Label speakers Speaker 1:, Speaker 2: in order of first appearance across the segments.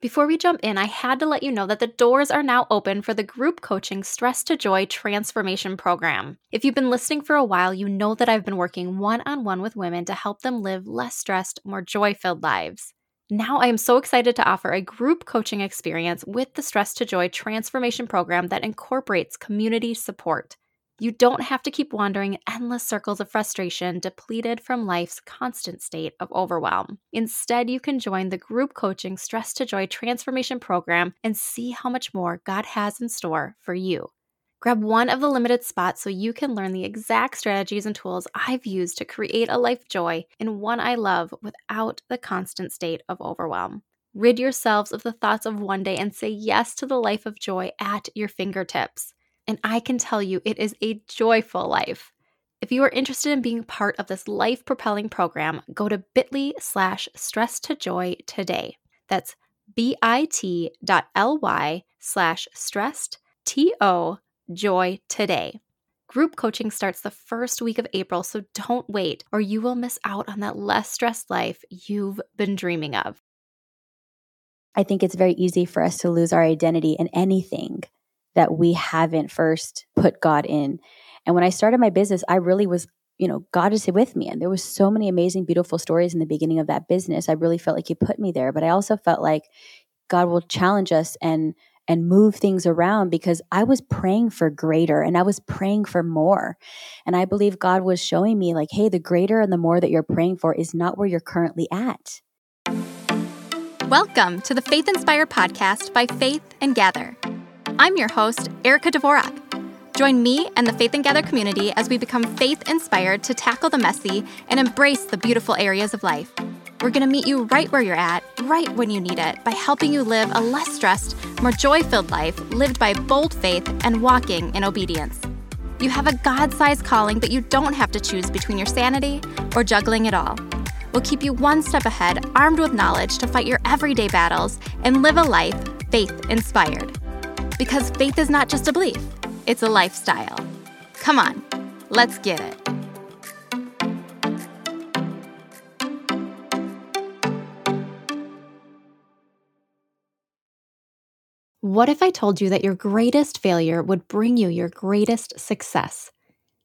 Speaker 1: Before we jump in, I had to let you know that the doors are now open for the group coaching Stress to Joy transformation program. If you've been listening for a while, you know that I've been working one on one with women to help them live less stressed, more joy filled lives. Now I am so excited to offer a group coaching experience with the Stress to Joy transformation program that incorporates community support. You don't have to keep wandering endless circles of frustration depleted from life's constant state of overwhelm. Instead, you can join the group coaching Stress to Joy transformation program and see how much more God has in store for you. Grab one of the limited spots so you can learn the exact strategies and tools I've used to create a life joy in one I love without the constant state of overwhelm. Rid yourselves of the thoughts of one day and say yes to the life of joy at your fingertips. And I can tell you, it is a joyful life. If you are interested in being part of this life propelling program, go to bit.ly slash stress to joy today. That's bit.ly slash stressed to joy today. Group coaching starts the first week of April, so don't wait or you will miss out on that less stressed life you've been dreaming of.
Speaker 2: I think it's very easy for us to lose our identity in anything that we haven't first put God in. And when I started my business, I really was, you know, God is with me. And there was so many amazing, beautiful stories in the beginning of that business. I really felt like he put me there. But I also felt like God will challenge us and and move things around because I was praying for greater and I was praying for more. And I believe God was showing me, like, hey, the greater and the more that you're praying for is not where you're currently at.
Speaker 1: Welcome to the Faith Inspired podcast by Faith and Gather. I'm your host, Erica Dvorak. Join me and the Faith and Gather community as we become faith inspired to tackle the messy and embrace the beautiful areas of life. We're going to meet you right where you're at, right when you need it, by helping you live a less stressed, more joy filled life lived by bold faith and walking in obedience. You have a God sized calling, but you don't have to choose between your sanity or juggling it all. We'll keep you one step ahead, armed with knowledge to fight your everyday battles and live a life faith inspired. Because faith is not just a belief, it's a lifestyle. Come on, let's get it. What if I told you that your greatest failure would bring you your greatest success?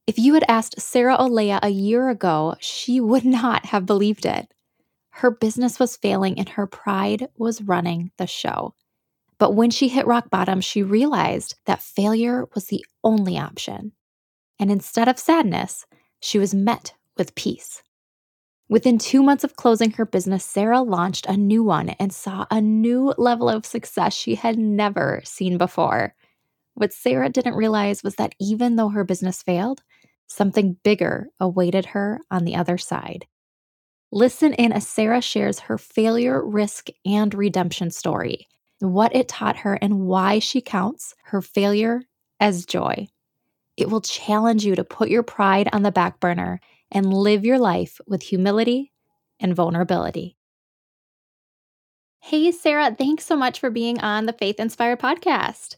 Speaker 1: If you had asked Sarah Olea a year ago, she would not have believed it. Her business was failing and her pride was running the show. But when she hit rock bottom, she realized that failure was the only option. And instead of sadness, she was met with peace. Within two months of closing her business, Sarah launched a new one and saw a new level of success she had never seen before. What Sarah didn't realize was that even though her business failed, something bigger awaited her on the other side. Listen in as Sarah shares her failure, risk, and redemption story what it taught her, and why she counts her failure as joy. It will challenge you to put your pride on the back burner and live your life with humility and vulnerability. Hey, Sarah, thanks so much for being on the Faith Inspired podcast.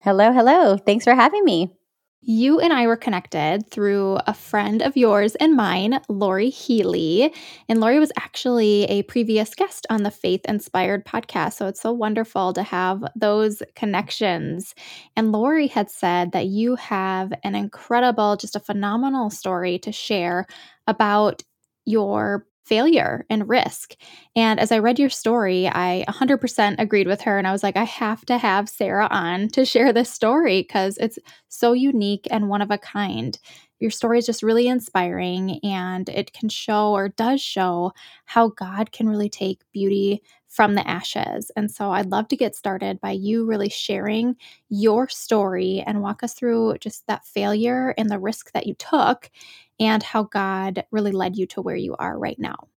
Speaker 2: Hello, hello. Thanks for having me.
Speaker 1: You and I were connected through a friend of yours and mine, Lori Healy. And Lori was actually a previous guest on the Faith Inspired podcast. So it's so wonderful to have those connections. And Lori had said that you have an incredible, just a phenomenal story to share about your failure and risk. And as I read your story, I 100% agreed with her. And I was like, I have to have Sarah on to share this story because it's so unique and one of a kind. Your story is just really inspiring and it can show or does show how God can really take beauty from the ashes. And so I'd love to get started by you really sharing your story and walk us through just that failure and the risk that you took and how God really led you to where you are right now.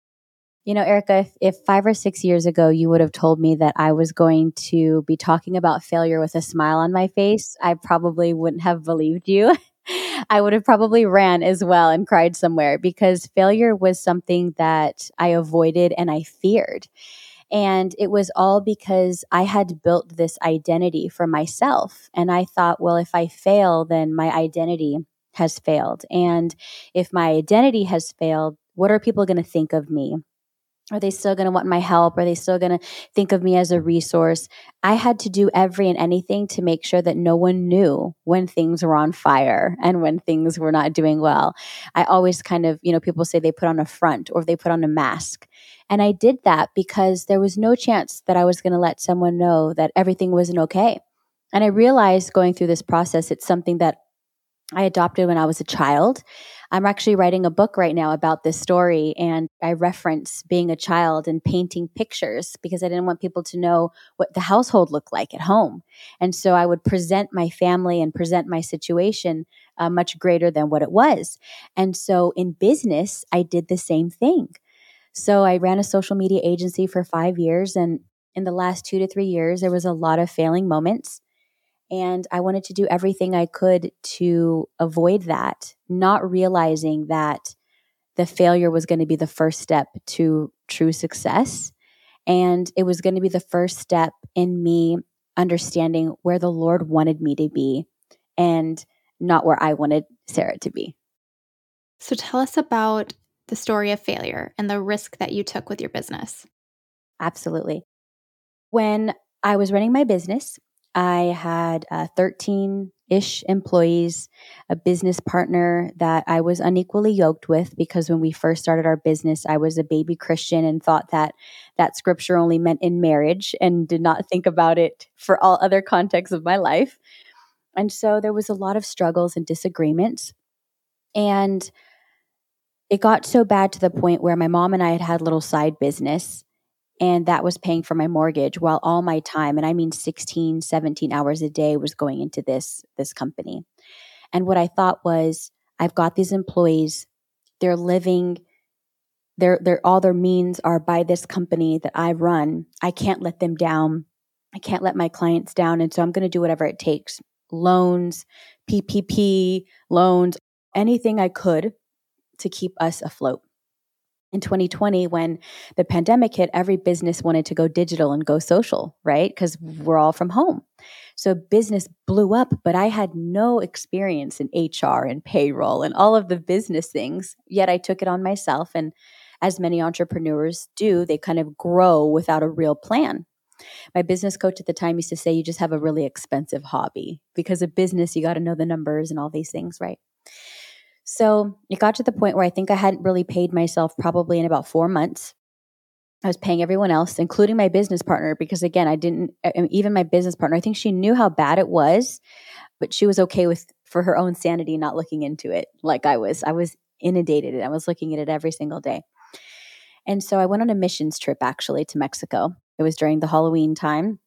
Speaker 2: You know, Erica, if, if, five or six years ago you would have told me that I was going to be talking about failure with a smile on my face, I probably wouldn't have believed you. I would have probably ran as well and cried somewhere because failure was something that I avoided and I feared. And it was all because I had built this identity for myself. And I thought, well, if I fail, then my identity has failed. And if my identity has failed, what are people going to think of me? Are they still going to want my help? Are they still going to think of me as a resource? I had to do every and anything to make sure that no one knew when things were on fire and when things were not doing well. I always kind of, you know, people say they put on a front or they put on a mask. And I did that because there was no chance that I was going to let someone know that everything wasn't okay. And I realized going through this process, it's something that I adopted when I was a child. I'm actually writing a book right now about this story, and I reference being a child and painting pictures because I didn't want people to know what the household looked like at home. And so I would present my family and present my situation uh, much greater than what it was. And so in business, I did the same thing. So I ran a social media agency for five years, and in the last two to three years, there was a lot of failing moments. And I wanted to do everything I could to avoid that, not realizing that the failure was going to be the first step to true success. And it was going to be the first step in me understanding where the Lord wanted me to be and not where I wanted Sarah to be.
Speaker 1: So tell us about the story of failure and the risk that you took with your business.
Speaker 2: Absolutely. When I was running my business, I had 13 uh, employees, a business partner that I was unequally yoked with because when we first started our business, I was a baby Christian and thought that that scripture only meant in marriage and did not think about it for all other contexts of my life. And so there was a lot of struggles and disagreements. And it got so bad to the point where my mom and I had had little side business and that was paying for my mortgage while all my time and i mean 16 17 hours a day was going into this this company. And what i thought was i've got these employees they're living their all their means are by this company that i run. I can't let them down. I can't let my clients down and so i'm going to do whatever it takes. Loans ppp loans anything i could to keep us afloat in 2020 when the pandemic hit every business wanted to go digital and go social right? Because mm-hmm. we're all from home. So business blew up but i had no experience in hr and payroll and all of the business things yet i took it on myself. And as many entrepreneurs do they kind of grow without a real plan. My business coach at the time used to say you just have a really expensive hobby. Because a business you got to know the numbers and all these things right so it got to the point where I think I hadn't really paid myself probably in about four months. I was paying everyone else, including my business partner, because again, I didn't, even my business partner, I think she knew how bad it was, but she was okay with, for her own sanity, not looking into it like I was. I was inundated and I was looking at it every single day. And so I went on a missions trip actually to Mexico. It was during the Halloween time.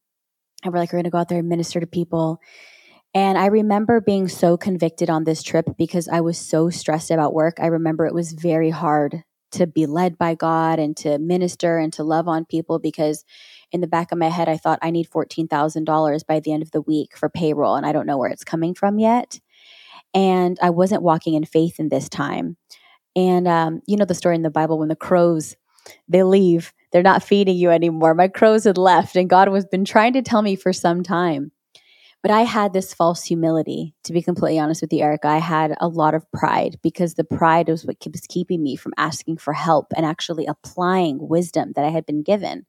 Speaker 2: And we're like, we're going to go out there and minister to people. And I remember being so convicted on this trip because I was so stressed about work. I remember it was very hard to be led by God and to minister and to love on people because in the back of my head, I thought I need $14,000 by the end of the week for payroll and I don't know where it's coming from yet. And I wasn't walking in faith in this time. And um, you know the story in the Bible when the crows they leave, they're not feeding you anymore. My crows had left, and God was been trying to tell me for some time but I had this false humility, to be completely honest with you, Erica. I had a lot of pride because the pride was what was keeping me from asking for help and actually applying wisdom that I had been given.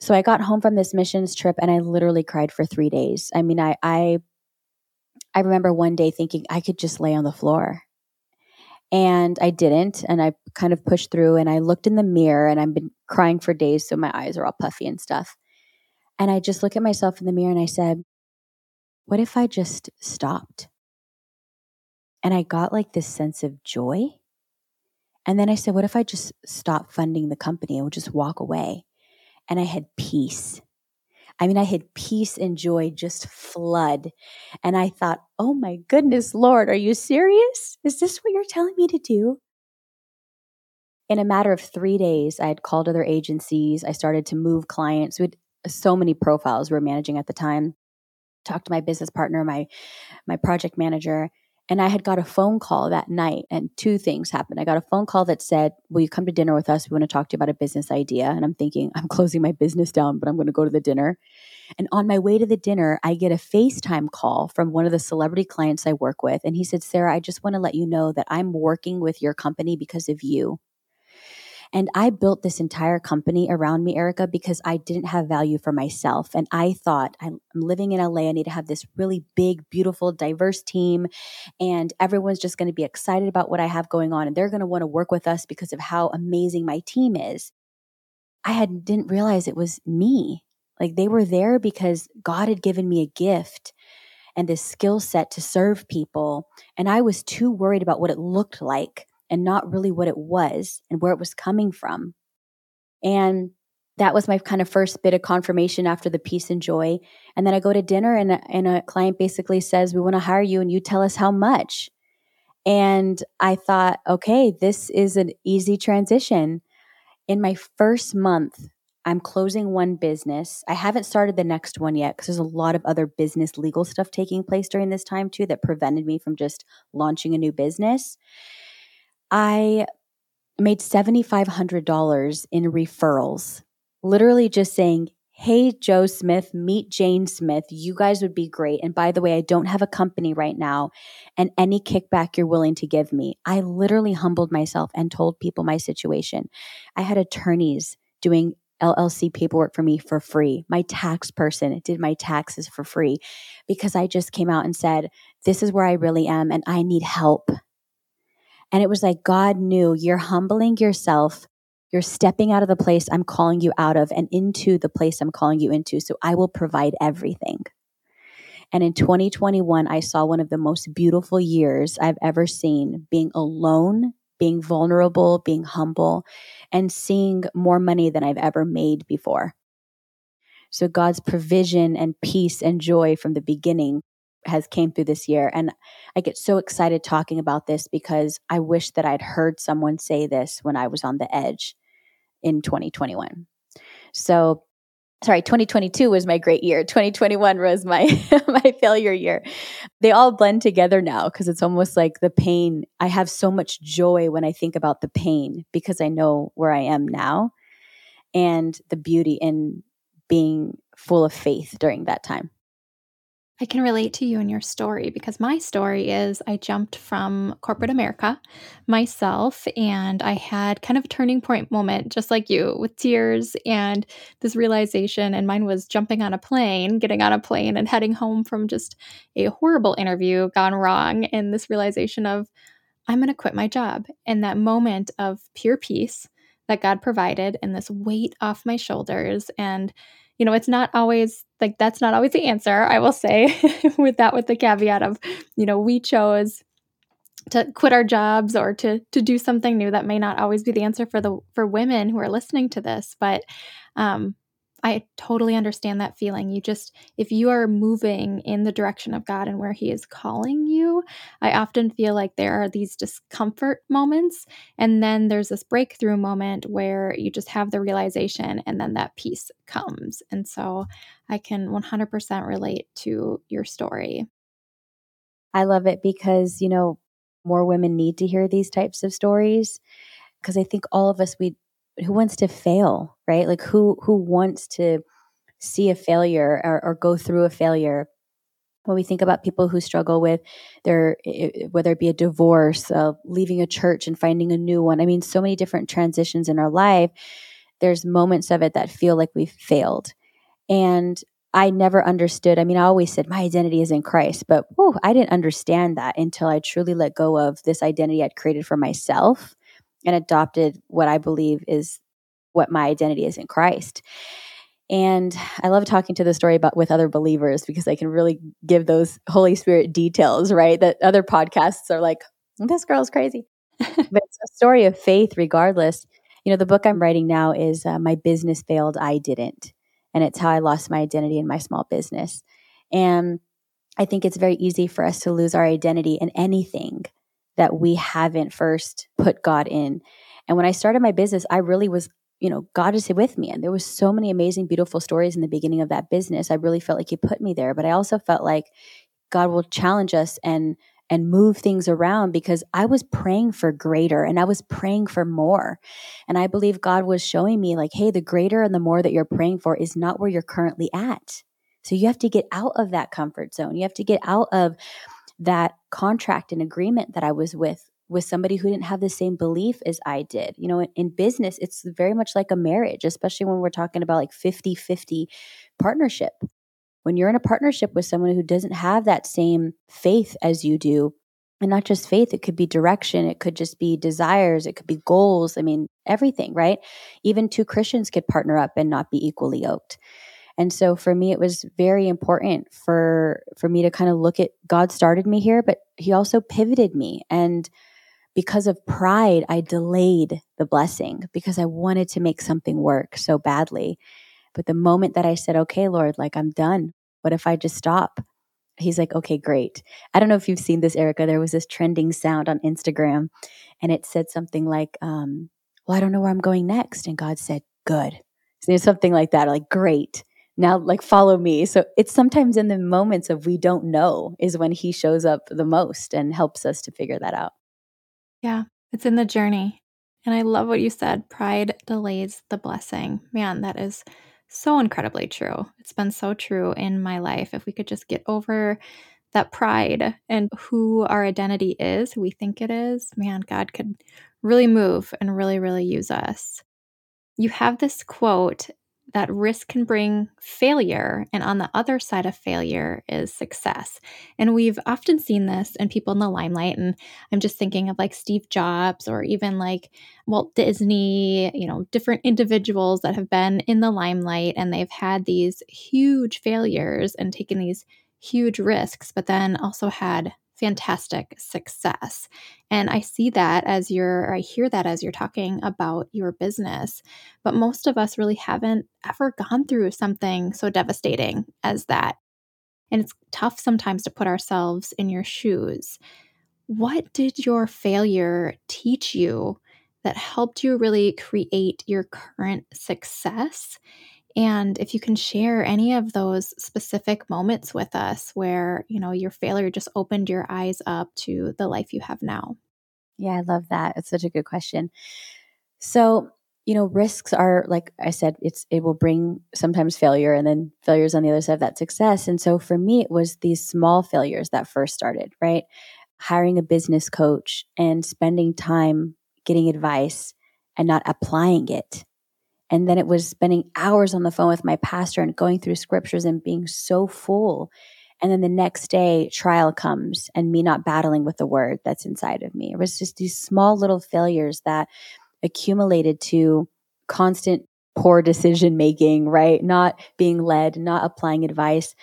Speaker 2: So I got home from this missions trip and I literally cried for three days. I mean, I, I, I remember one day thinking I could just lay on the floor. And I didn't. And I kind of pushed through and I looked in the mirror and I've been crying for days. So my eyes are all puffy and stuff. And I just look at myself in the mirror and I said, what if I just stopped? And I got like this sense of joy. And then I said, what if I just stop funding the company and would just walk away? And I had peace. I mean, I had peace and joy just flood. And I thought, oh my goodness, Lord, are you serious? Is this what you're telling me to do? In a matter of three days, I had called other agencies. I started to move clients. We had so many profiles we were managing at the time talked to my business partner, my my project manager, and I had got a phone call that night and two things happened. I got a phone call that said, "Will you come to dinner with us? We want to talk to you about a business idea." And I'm thinking, I'm closing my business down, but I'm going to go to the dinner. And on my way to the dinner, I get a FaceTime call from one of the celebrity clients I work with, and he said, "Sarah, I just want to let you know that I'm working with your company because of you." And I built this entire company around me, Erica, because I didn't have value for myself. And I thought, I'm living in LA. I need to have this really big, beautiful, diverse team. And everyone's just going to be excited about what I have going on. And they're going to want to work with us because of how amazing my team is. I had didn't realize it was me. Like they were there because God had given me a gift and this skill set to serve people. And I was too worried about what it looked like and not really what it was and where it was coming from. And that was my kind of first bit of confirmation after the peace and joy. And then I go to dinner and, and a client basically says, We want to hire you and you tell us how much. And I thought, okay, this is an easy transition. In my first month, I'm closing one business. I haven't started the next one yet because there's a lot of other business legal stuff taking place during this time too that prevented me from just launching a new business. I made $7,500 in referrals, literally just saying, Hey, Joe Smith, meet Jane Smith. You guys would be great. And by the way, I don't have a company right now, and any kickback you're willing to give me. I literally humbled myself and told people my situation. I had attorneys doing LLC paperwork for me for free. My tax person did my taxes for free because I just came out and said, This is where I really am, and I need help. And it was like God knew you're humbling yourself. You're stepping out of the place I'm calling you out of and into the place I'm calling you into. So I will provide everything. And in 2021, I saw one of the most beautiful years I've ever seen being alone, being vulnerable, being humble, and seeing more money than I've ever made before. So God's provision and peace and joy from the beginning has came through this year and i get so excited talking about this because i wish that i'd heard someone say this when i was on the edge in 2021 so sorry 2022 was my great year. 2021 was my my failure year. They all blend together now because it's almost like the pain i have so much joy when i think about the pain because i know where i am now and the beauty in being full of faith during that time
Speaker 1: I can relate to you and your story because my story is I jumped from corporate America myself and I had kind of a turning point moment, just like you, with tears and this realization. And mine was jumping on a plane, getting on a plane, and heading home from just a horrible interview gone wrong. And this realization of, I'm going to quit my job. And that moment of pure peace that God provided and this weight off my shoulders. And you know, it's not always like that's not always the answer, I will say, with that, with the caveat of, you know, we chose to quit our jobs or to to do something new. That may not always be the answer for the for women who are listening to this but um I totally understand that feeling. You just, if you are moving in the direction of God and where He is calling you, I often feel like there are these discomfort moments. And then there's this breakthrough moment where you just have the realization and then that peace comes. And so I can 100% relate to your story.
Speaker 2: I love it because, you know, more women need to hear these types of stories because I think all of us, we, who wants to fail, right? Like who who wants to see a failure or, or go through a failure? When we think about people who struggle with their, whether it be a divorce, uh, leaving a church and finding a new one, I mean, so many different transitions in our life. There's moments of it that feel like we've failed. And I never understood. I mean, I always said my identity is in Christ, but whew, I didn't understand that until I truly let go of this identity I'd created for myself and adopted what I believe is what my identity is in Christ. And I love talking to the story about with other believers because I can really give those Holy Spirit details, right? That other podcasts are like, this girl's crazy. but it's a story of faith regardless. You know, the book I'm writing now is uh, My Business Failed, I Didn't. And it's how I lost my identity in my small business. And I think it's very easy for us to lose our identity in anything that we haven't first put God in. And when I started my business, I really was, you know, God is with me. And there was so many amazing, beautiful stories in the beginning of that business. I really felt like he put me there. But I also felt like God will challenge us and and move things around because I was praying for greater and I was praying for more. And I believe God was showing me, like, hey, the greater and the more that you're praying for is not where you're currently at. So you have to get out of that comfort zone. You have to get out of that contract and agreement that I was with with somebody who didn't have the same belief as I did. You know, in, in business, it's very much like a marriage, especially when we're talking about like 50 50 partnership. When you're in a partnership with someone who doesn't have that same faith as you do, and not just faith, it could be direction, it could just be desires, it could be goals. I mean, everything, right? Even two Christians could partner up and not be equally yoked. And so for me it was very important for for me to kind of look at God started me here, but he also pivoted me and because of pride, I delayed the blessing because I wanted to make something work so badly. But the moment that I said, okay, Lord, like I'm done, what if I just stop? He's like, okay, great. I don't know if you've seen this, Erica. There was this trending sound on Instagram and it said something like, um, well, I don't know where I'm going next. And God said, good. So something like that, like, great. Now, like, follow me. So it's sometimes in the moments of we don't know is when he shows up the most and helps us to figure that out.
Speaker 1: Yeah, it's in the journey. And I love what you said pride delays the blessing. Man, that is so incredibly true. It's been so true in my life. If we could just get over that pride and who our identity is, who we think it is, man, God could really move and really, really use us. You have this quote that risk can bring failure, and on the other side of failure is success. And we've often seen this in people in the limelight. And I'm just thinking of like Steve Jobs or even like Walt Disney, you know, different individuals that have been in the limelight and they've had these huge failures and taken these huge risks, but then also had fantastic success. And I see that as you're, I hear that as you're talking about your business. But most of us really haven't ever gone through something so devastating as that. And it's tough sometimes to put ourselves in your shoes. What did your failure teach you that helped you really create your current success? And if you can share any of those specific moments with us where, you know, your failure just opened your eyes up to the life you have now.
Speaker 2: Yeah, I love that. It's such a good question. So, you know, risks are like I said, it's it will bring sometimes failure and then failures on the other side of that success. And so for me, it was these small failures that first started, right? Hiring a business coach and spending time getting advice and not applying it and then it was spending hours on the phone with my pastor and going through scriptures and being so full. And then the next day, trial comes and me not battling with the word that's inside of me. It was just these small little failures that accumulated to constant poor decision making, right? Not being led, not applying advice.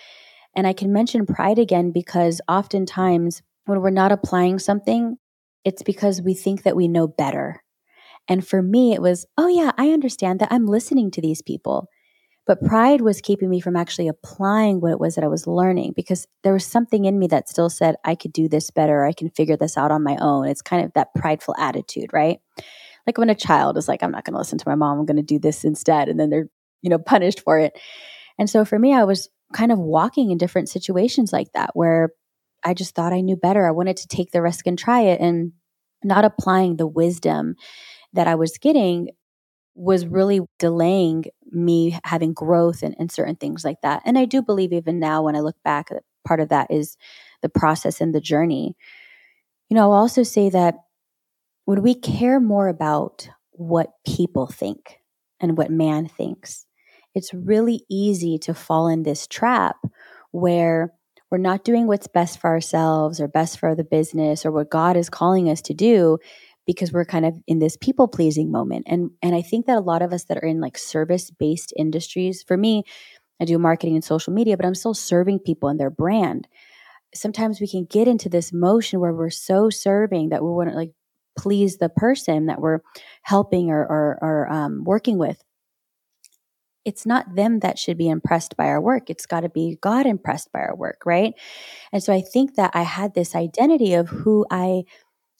Speaker 2: And I can mention pride again because oftentimes when we're not applying something, it's because we think that we know better and for me, it was, oh, yeah, I understand that I'm listening to these people. But pride was keeping me from actually applying what it was that I was learning because there was something in me that still said, I could do this better. I can figure this out on my own. It's kind of that prideful attitude, right? Like when a child is like, I'm not going to listen to my mom. I'm going to do this instead. And then they're, you know, punished for it. And so for me, I was kind of walking in different situations like that where I just thought I knew better. I wanted to take the risk and try it and not applying the wisdom that I was getting was really delaying me having growth and, and certain things like that. And I do believe even now when I look back, part of that is the process and the journey. You know, I'll also say that when we care more about what people think and what man thinks, it's really easy to fall in this trap where we're not doing what's best for ourselves or best for the business or what God is calling us to do because we're kind of in this people pleasing moment. And and I think that a lot of us that are in like service based industries, for me, I do marketing and social media, but I'm still serving people and their brand. Sometimes we can get into this motion where we're so serving that we want to like please the person that we're helping or or, or um, working with. It's not them that should be impressed by our work. It's got to be God impressed by our work, right? And so I think that I had this identity of who I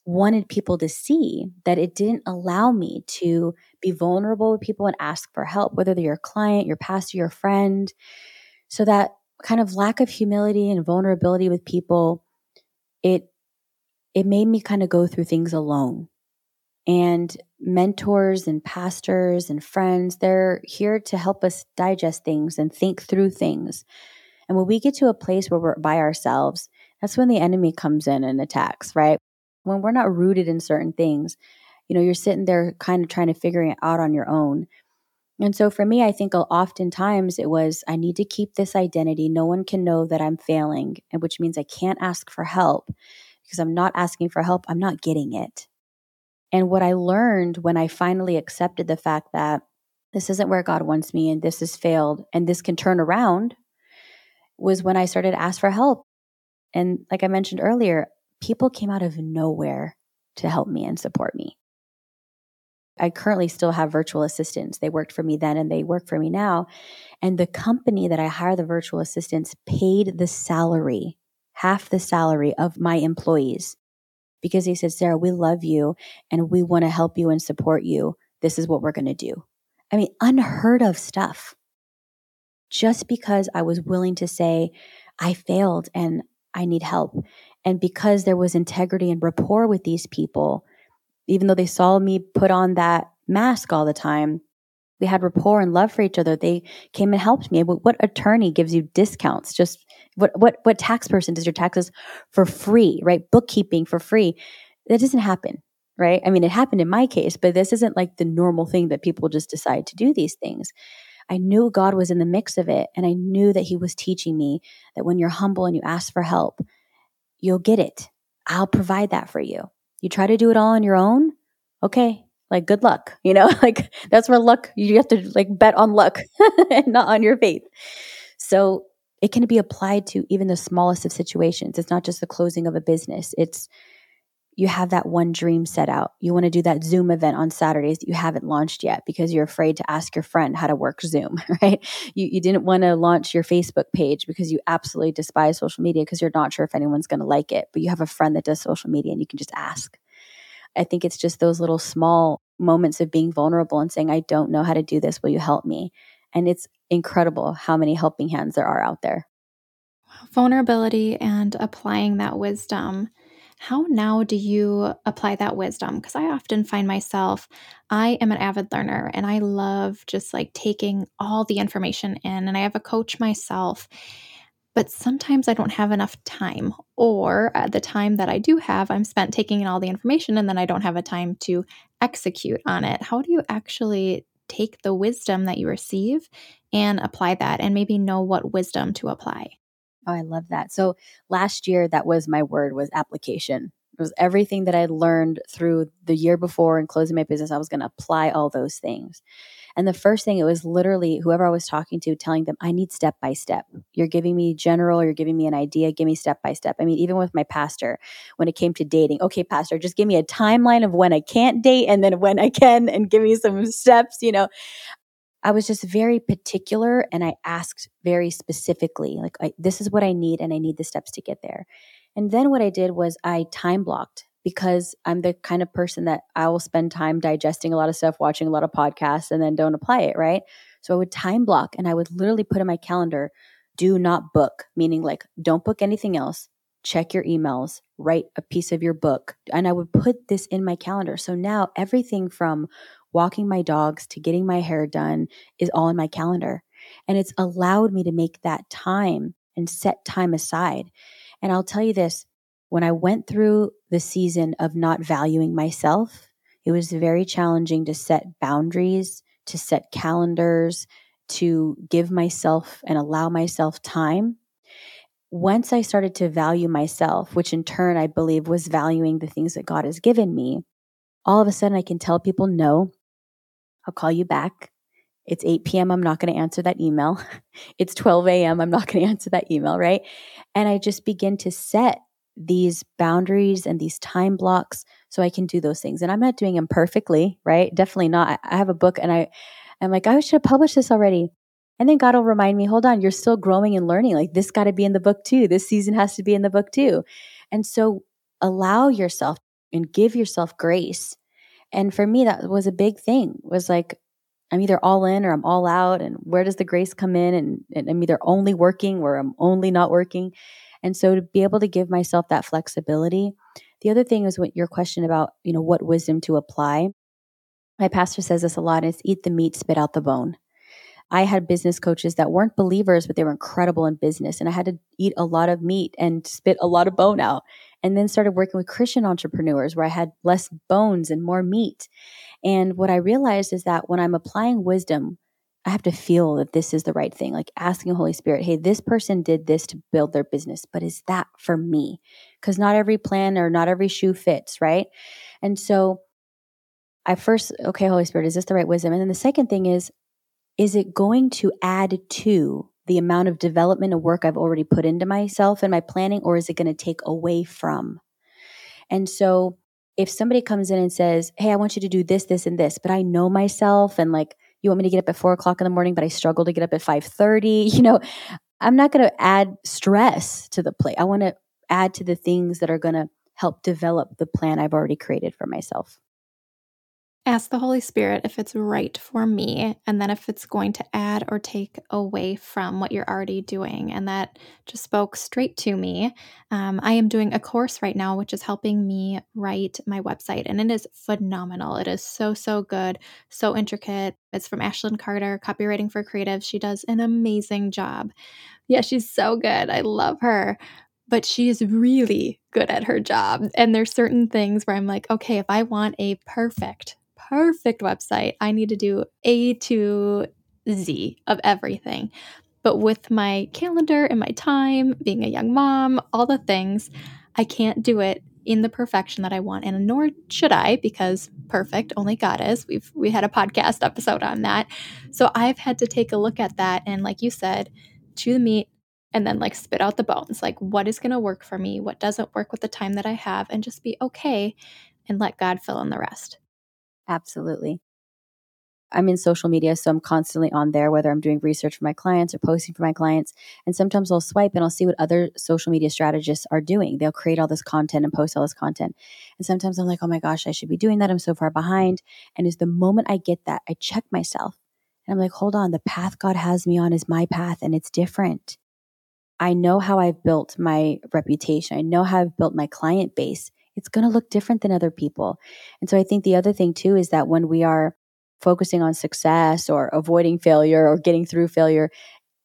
Speaker 2: wanted people to see that it didn't allow me to be vulnerable with people and ask for help, whether they're your client, your pastor, your friend. So that kind of lack of humility and vulnerability with people, it it made me kind of go through things alone. And mentors and pastors and friends, they're here to help us digest things and think through things. And when we get to a place where we're by ourselves, that's when the enemy comes in and attacks, right? When we're not rooted in certain things, you know, you're sitting there kind of trying to figure it out on your own. And so for me, I think uh, oftentimes it was I need to keep this identity. No one can know that I'm failing, and which means I can't ask for help because I'm not asking for help. I'm not getting it. And what I learned when I finally accepted the fact that this isn't where God wants me and this has failed and this can turn around was when I started to ask for help. And like I mentioned earlier, people came out of nowhere to help me and support me. I currently still have virtual assistants. They worked for me then and they work for me now. And the company that I hire the virtual assistants paid the salary, half the salary of my employees because they said, Sarah, we love you and we want to help you and support you. This is what we're going to do. I mean, unheard of stuff. Just because I was willing to say, I failed and I need help. And because there was integrity and rapport with these people, even though they saw me put on that mask all the time, we had rapport and love for each other. They came and helped me. What attorney gives you discounts? Just what what what tax person does your taxes for free, right? Bookkeeping for free. That doesn't happen, right? I mean, it happened in my case, but this isn't like the normal thing that people just decide to do these things. I knew God was in the mix of it, and I knew that He was teaching me that when you're humble and you ask for help, you'll get it. I'll provide that for you. You try to do it all on your own, okay, like good luck, you know? like that's where luck you have to like bet on luck and not on your faith. So it can be applied to even the smallest of situations. It's not just the closing of a business. It's you have that one dream set out. You want to do that Zoom event on Saturdays that you haven't launched yet because you're afraid to ask your friend how to work Zoom, right? You, you didn't want to launch your Facebook page because you absolutely despise social media because you're not sure if anyone's going to like it, but you have a friend that does social media and you can just ask. I think it's just those little small moments of being vulnerable and saying, I don't know how to do this. Will you help me? And it's incredible how many helping hands there are out there.
Speaker 1: Vulnerability and applying that wisdom. How now do you apply that wisdom? Because I often find myself, I am an avid learner and I love just like taking all the information in, and I have a coach myself but sometimes I don't have enough time, or at the time that I do have, I'm spent taking in all the information and then I don't have a time to execute on it. How do you actually take the wisdom that you receive and apply that and maybe know what wisdom to apply?
Speaker 2: Oh, I love that. So last year, that was my word was application. It was everything that I learned through the year before and closing my business. I was going to apply all those things. And the first thing, it was literally whoever I was talking to telling them, I need step by step. You're giving me general, you're giving me an idea, give me step by step. I mean, even with my pastor, when it came to dating, okay, pastor, just give me a timeline of when I can't date and then when I can and give me some steps, you know. I was just very particular and I asked very specifically, like, I, this is what I need and I need the steps to get there. And then what I did was I time blocked because I'm the kind of person that I will spend time digesting a lot of stuff, watching a lot of podcasts, and then don't apply it, right? So I would time block and I would literally put in my calendar, do not book, meaning like, don't book anything else. Check your emails, write a piece of your book. And I would put this in my calendar. So now everything from walking my dogs to getting my hair done is all in my calendar. And it's allowed me to make that time and set time aside. And I'll tell you this when I went through the season of not valuing myself, it was very challenging to set boundaries, to set calendars, to give myself and allow myself time. Once I started to value myself, which in turn I believe was valuing the things that God has given me, all of a sudden I can tell people no. I'll call you back. It's 8 p.m. I'm not going to answer that email. It's 12 a.m. I'm not going to answer that email, right? And I just begin to set these boundaries and these time blocks so I can do those things. And I'm not doing them perfectly, right? Definitely not. I have a book and I I'm like, I should have published this already. And then God will remind me, hold on, you're still growing and learning. Like this got to be in the book too. This season has to be in the book too. And so allow yourself and give yourself grace. And for me, that was a big thing was like, I'm either all in or I'm all out. And where does the grace come in? And, and I'm either only working or I'm only not working. And so to be able to give myself that flexibility. The other thing is what your question about, you know, what wisdom to apply. My pastor says this a lot, it's eat the meat, spit out the bone. I had business coaches that weren't believers, but they were incredible in business. And I had to eat a lot of meat and spit a lot of bone out. And then started working with Christian entrepreneurs where I had less bones and more meat. And what I realized is that when I'm applying wisdom, I have to feel that this is the right thing, like asking Holy Spirit, hey, this person did this to build their business, but is that for me? Because not every plan or not every shoe fits, right? And so I first, okay, Holy Spirit, is this the right wisdom? And then the second thing is, is it going to add to the amount of development and work I've already put into myself and my planning, or is it going to take away from? And so if somebody comes in and says, Hey, I want you to do this, this, and this, but I know myself and like you want me to get up at four o'clock in the morning, but I struggle to get up at 5:30, you know, I'm not going to add stress to the plate. I want to add to the things that are going to help develop the plan I've already created for myself
Speaker 1: ask the Holy Spirit if it's right for me, and then if it's going to add or take away from what you're already doing. And that just spoke straight to me. Um, I am doing a course right now, which is helping me write my website, and it is phenomenal. It is so, so good, so intricate. It's from Ashlyn Carter, Copywriting for Creatives. She does an amazing job. Yeah, she's so good. I love her but she is really good at her job. And there's certain things where I'm like, okay, if I want a perfect perfect website, I need to do A to Z of everything. But with my calendar and my time, being a young mom, all the things, I can't do it in the perfection that I want, and nor should I, because perfect only God is. We've we had a podcast episode on that, so I've had to take a look at that and, like you said, chew the meat and then like spit out the bones. Like what is going to work for me, what doesn't work with the time that I have, and just be okay and let God fill in the rest.
Speaker 2: Absolutely. I'm in social media, so I'm constantly on there, whether I'm doing research for my clients or posting for my clients. And sometimes I'll swipe and I'll see what other social media strategists are doing. They'll create all this content and post all this content. And sometimes I'm like, oh my gosh, I should be doing that. I'm so far behind. And is the moment I get that, I check myself and I'm like, hold on, the path God has me on is my path and it's different. I know how I've built my reputation, I know how I've built my client base it's going to look different than other people. And so I think the other thing too is that when we are focusing on success or avoiding failure or getting through failure,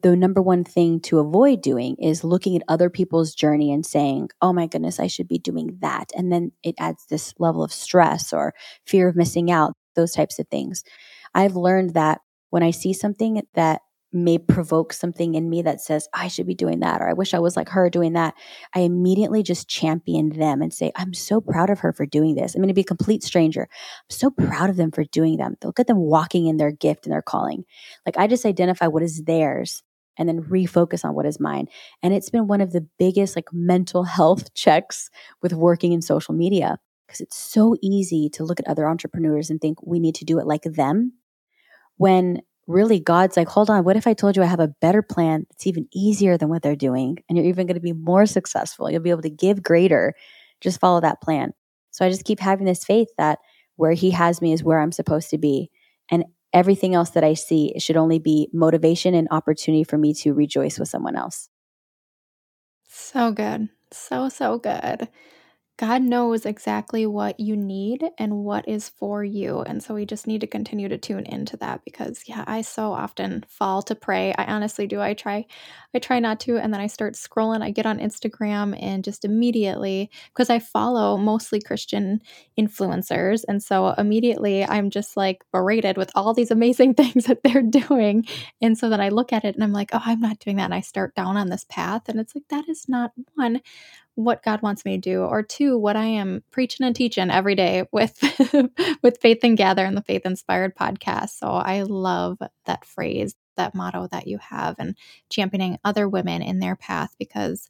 Speaker 2: the number one thing to avoid doing is looking at other people's journey and saying, oh my goodness, I should be doing that. And then it adds this level of stress or fear of missing out, those types of things. I've learned that when I see something that may provoke something in me that says, I should be doing that, or I wish I was like her doing that, I immediately just champion them and say, I'm so proud of her for doing this. I'm going to be a complete stranger. I'm so proud of them for doing them. Look at them walking in their gift and their calling. Like I just identify what is theirs and then refocus on what is mine. And it's been one of the biggest like mental health checks with working in social media because it's so easy to look at other entrepreneurs and think we need to do it like them when really God's like, hold on, what if I told you I have a better plan that's even easier than what they're doing? And you're even going to be more successful. You'll be able to give greater. Just follow that plan. So I just keep having this faith that where He has me is where I'm supposed to be. And everything else that I see should only be motivation and opportunity for me to rejoice with someone else.
Speaker 1: So good. So, so good. God knows exactly what you need and what is for you. And so we just need to continue to tune into that because yeah, I so often fall to prey. I honestly do. I try I try not to and then I start scrolling. I get on Instagram and just immediately because I follow mostly Christian influencers and so immediately I'm just like berated with all these amazing things that they're doing. And so then I look at it and I'm like, "Oh, I'm not doing that." And I start down on this path and it's like that is not one what God wants me to do, or two, what I am preaching and teaching every day with with Faith and Gather and the Faith Inspired podcast. So I love that phrase, that motto that you have, and championing other women in their path because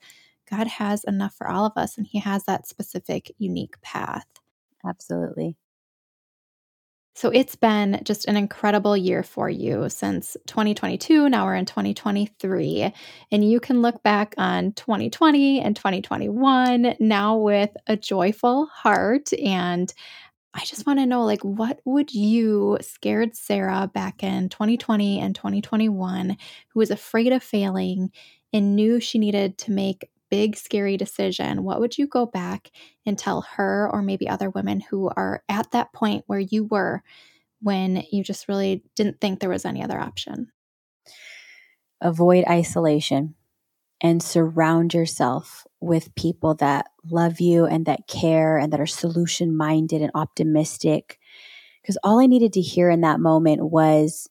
Speaker 1: God has enough for all of us, and He has that specific, unique path.
Speaker 2: Absolutely.
Speaker 1: So it's been just an incredible year for you since 2022. Now we're in 2023. And you can look back on 2020 and 2021 now with a joyful heart. And I just want to know like, what would you, scared Sarah back in 2020 and 2021, who was afraid of failing and knew she needed to make big, scary decision, what would you go back and tell her or maybe other women who are at that point where you were when you just really didn't think there was any other option?
Speaker 2: Avoid isolation. and surround yourself with people that love you and that care and that are solution minded and optimistic. Because all I needed to hear in that moment was,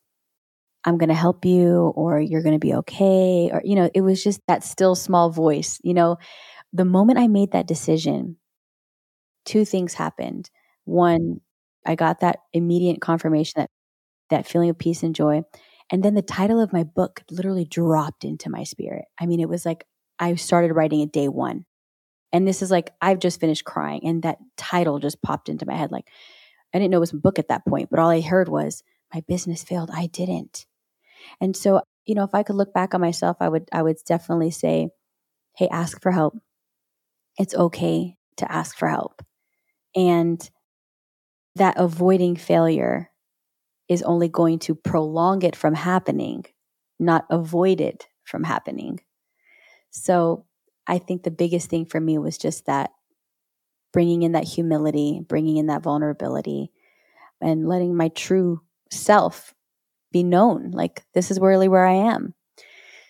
Speaker 2: I'm going to help you or you're going to be okay. Or, you know, it was just that still small voice. You know, the moment I made that decision, two things happened. One, I got that immediate confirmation that that feeling of peace and joy. And then the title of my book literally dropped into my spirit. I mean, it was like I started writing it day one. And this is like, I've just finished crying. And that title just popped into my head. Like, I didn't know it was a book at that point, but all I heard was, my business failed. I didn't. And so, you know, if I could look back on myself, I would, I would definitely say, hey, ask for help. It's okay to ask for help. And that avoiding failure is only going to prolong it from happening, not avoid it from happening. So I think the biggest thing for me was just that bringing in that humility, bringing in that vulnerability, and letting my true self be known. Like, this is really where I am.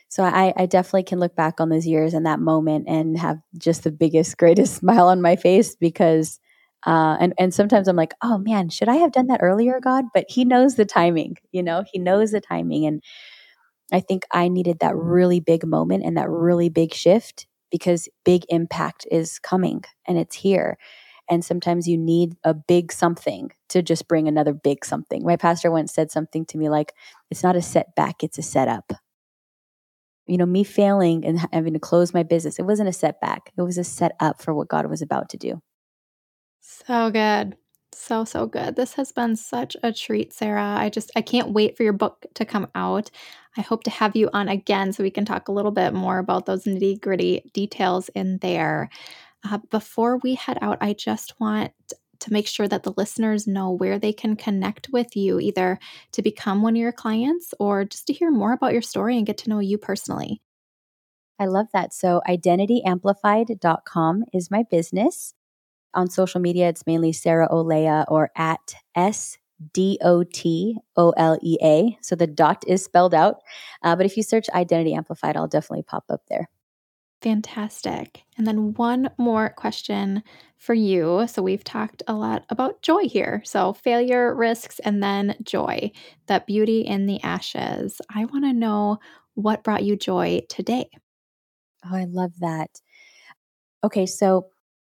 Speaker 2: So I, I, definitely can look back on those years and that moment and have just the biggest, greatest smile on my face because uh, and and sometimes I'm like, oh man, should I have done that earlier, God? But He knows the timing. You know, He knows the timing, and I think I needed that really big moment and that really big shift because big impact is coming and it's here. And sometimes you need a big something to just bring another big something. My pastor once said something to me like, it's not a setback, it's a setup. You know, me failing and having to close my business, it wasn't a setback, it was a setup for what God was about to do.
Speaker 1: So good. So, so good. This has been such a treat, Sarah. I just, I can't wait for your book to come out. I hope to have you on again so we can talk a little bit more about those nitty gritty details in there. Uh, before we head out, I just want to make sure that the listeners know where they can connect with you, either to become one of your clients or just to hear more about your story and get to know you personally.
Speaker 2: I love that. So, identityamplified.com is my business on social media, it's mainly Sarah Olea or at S D O T O L E A. So the dot is spelled out. Uh, but if you search Identity Amplified, I'll definitely pop up there.
Speaker 1: Fantastic. And then one more question for you. So we've talked a lot about joy here. So failure, risks, and then joy, that beauty in the ashes. I want to know what brought you joy today.
Speaker 2: Oh, I love that. Okay, so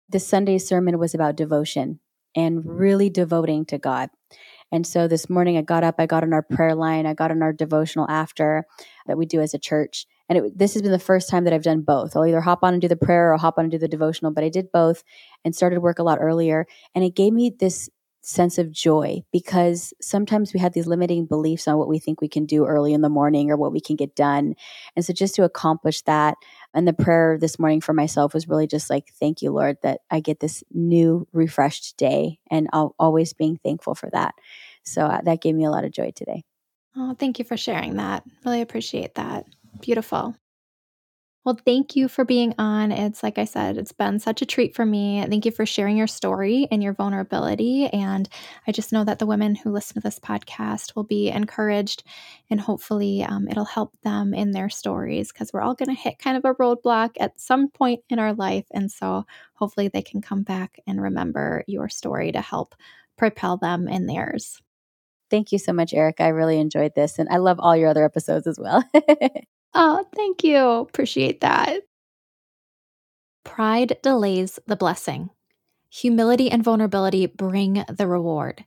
Speaker 2: the Sunday sermon was about devotion and really devoting to God. And so this morning I got up, I got on our prayer line, I got on our devotional after that we do as a church. And it, this has been the first time that I've done both. I'll either hop on and do the prayer or hop on and do the devotional, but I did both and started work a lot earlier. And it gave me this sense of joy because sometimes we have these limiting beliefs on what we think we can do early in the morning or what we can get done. And so just to accomplish that, and the prayer this morning for myself was really just like, thank you, Lord, that I get this new, refreshed day and I'll always being thankful for that. So uh, that gave me a lot of joy today.
Speaker 1: Oh, thank you for sharing that. Really appreciate that. Beautiful. Well, thank you for being on. It's like I said, it's been such a treat for me. Thank you for sharing your story and your vulnerability. And I just know that the women who listen to this podcast will be encouraged and hopefully um, it'll help them in their stories because we're all going to hit kind of a roadblock at some point in our life. And so hopefully they can come back and remember your story to help propel them in theirs.
Speaker 2: Thank you so much, Erica. I really enjoyed this. And I love all your other episodes as well.
Speaker 1: Oh, thank you. Appreciate that. Pride delays the blessing. Humility and vulnerability bring the reward.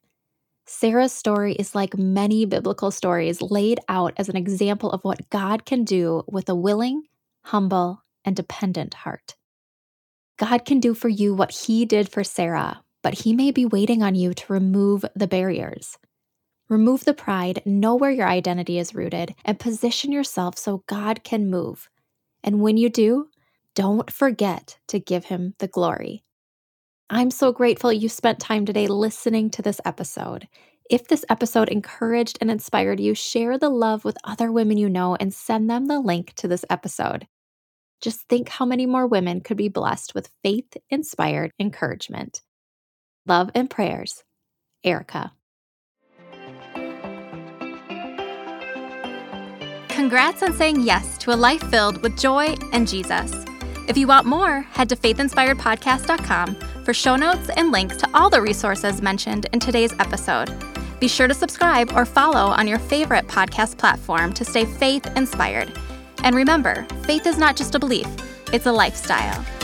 Speaker 1: Sarah's story is like many biblical stories laid out as an example of what God can do with a willing, humble, and dependent heart. God can do for you what he did for Sarah, but he may be waiting on you to remove the barriers. Remove the pride, know where your identity is rooted, and position yourself so God can move. And when you do, don't forget to give him the glory. I'm so grateful you spent time today listening to this episode. If this episode encouraged and inspired you, share the love with other women you know and send them the link to this episode. Just think how many more women could be blessed with faith inspired encouragement. Love and prayers, Erica. Congrats on saying yes to a life filled with joy and Jesus. If you want more, head to faithinspiredpodcast.com for show notes and links to all the resources mentioned in today's episode. Be sure to subscribe or follow on your favorite podcast platform to stay faith inspired. And remember, faith is not just a belief, it's a lifestyle.